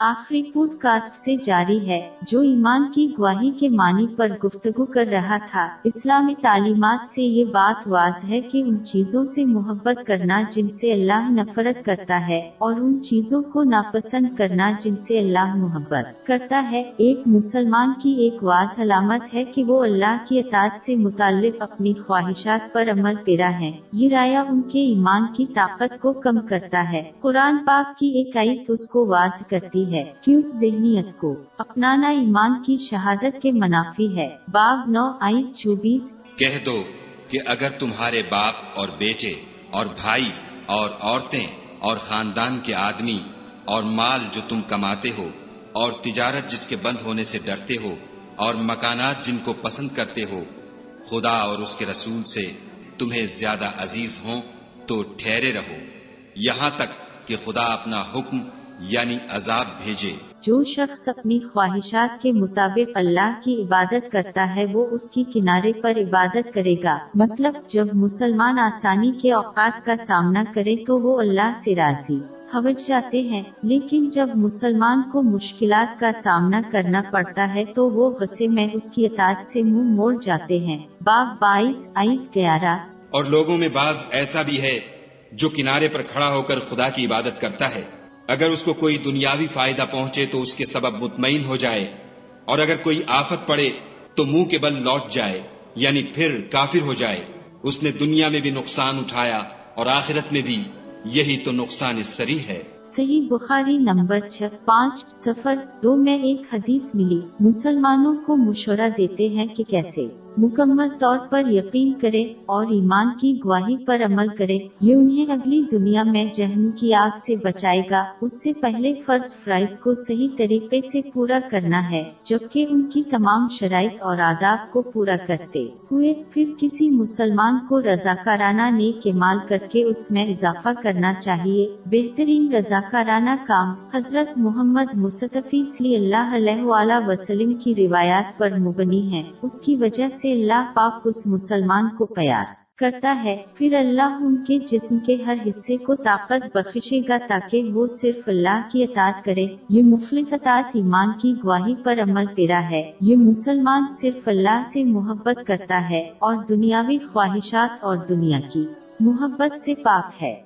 آخری pod cost سے جاری ہے، جو ایمان کی گواہی کے معنی پر گفتگو کر رہا تھا۔ اسلامی تعلیمات سے یہ بات واضح ہے کہ ان چیزوں سے محبت کرنا جن سے اللہ نفرت کرتا ہے، اور ان چیزوں کو ناپسند کرنا جن سے اللہ محبت کرتا ہے۔ ایک مسلمان کی ایک واضح علامت ہے کہ وہ اللہ کی اطاعت سے متعلق اپنی خواہشات پر عمل پیرا ہے۔ یہ رایا ان کے ایمان کی طاقت کو کم کرتا ہے۔ قرآن پاک کی ایک آیت اس کو واضح کرتی ہے کہ اس ذہنیت کو اپنانا ایمان کی شہادت کے منافی ہے۔ باب نو آئی چوبیس۔ کہہ دو کہ اگر تمہارے باپ اور بیٹے اور بھائی اور عورتیں اور خاندان کے آدمی اور مال جو تم کماتے ہو اور تجارت جس کے بند ہونے سے ڈرتے ہو اور مکانات جن کو پسند کرتے ہو، خدا اور اس کے رسول سے تمہیں زیادہ عزیز ہوں تو ٹھہرے رہو۔ یہاں تک کہ خدا اپنا حکم یعنی عذاب بھیجے۔ جو شخص اپنی خواہشات کے مطابق اللہ کی عبادت کرتا ہے وہ اس کی کنارے پر عبادت کرے گا۔ مطلب جب مسلمان آسانی کے اوقات کا سامنا کرے تو وہ اللہ سے راضی۔ حوج جاتے ہیں لیکن جب مسلمان کو مشکلات کا سامنا کرنا پڑتا ہے تو وہ غصے میں اس کی اطاعت سے منہ موڑ جاتے ہیں۔ باب بائیس آئی گیارہ۔ اور لوگوں میں بعض ایسا بھی ہے جو کنارے پر کھڑا ہو کر خدا کی عبادت کرتا ہے۔ اگر اس کو کوئی دنیاوی فائدہ پہنچے تو اس کے سبب مطمئن ہو جائے، اور اگر کوئی آفت پڑے تو منہ کے بل لوٹ جائے یعنی پھر کافر ہو جائے۔ اس نے دنیا میں بھی نقصان اٹھایا اور آخرت میں بھی یہی تو نقصان سری ہے۔ صحیح بخاری نمبر چھ، پانچ سفر دو میں ایک حدیث ملی۔ مسلمانوں کو مشورہ دیتے ہیں کہ کیسے؟ مکمل طور پر یقین کرے اور ایمان کی گواہی پر عمل کرے یہ انہیں اگلی دنیا میں جہن کی آگ سے بچائے گا۔ اس سے پہلے فرض فرائض کو صحیح طریقے سے پورا کرنا ہے، جبکہ ان کی تمام شرائط اور آداب کو پورا کرتے ہوئے پھر کسی مسلمان کو رضاکارانہ نیک مال کر کے اس میں اضافہ کرنا چاہیے۔ بہترین رضاکارانہ کام حضرت محمد مصطفی صلی اللہ علیہ وسلم کی روایات پر مبنی ہے۔ اس کی وجہ سے سے اللہ پاک اس مسلمان کو پیار کرتا ہے۔ پھر اللہ ان کے جسم کے ہر حصے کو طاقت بخشے گا تاکہ وہ صرف اللہ کی اطاعت کرے۔ یہ مفلس اطاعت ایمان کی گواہی پر عمل پیرا ہے۔ یہ مسلمان صرف اللہ سے محبت کرتا ہے اور دنیاوی خواہشات اور دنیا کی محبت سے پاک ہے۔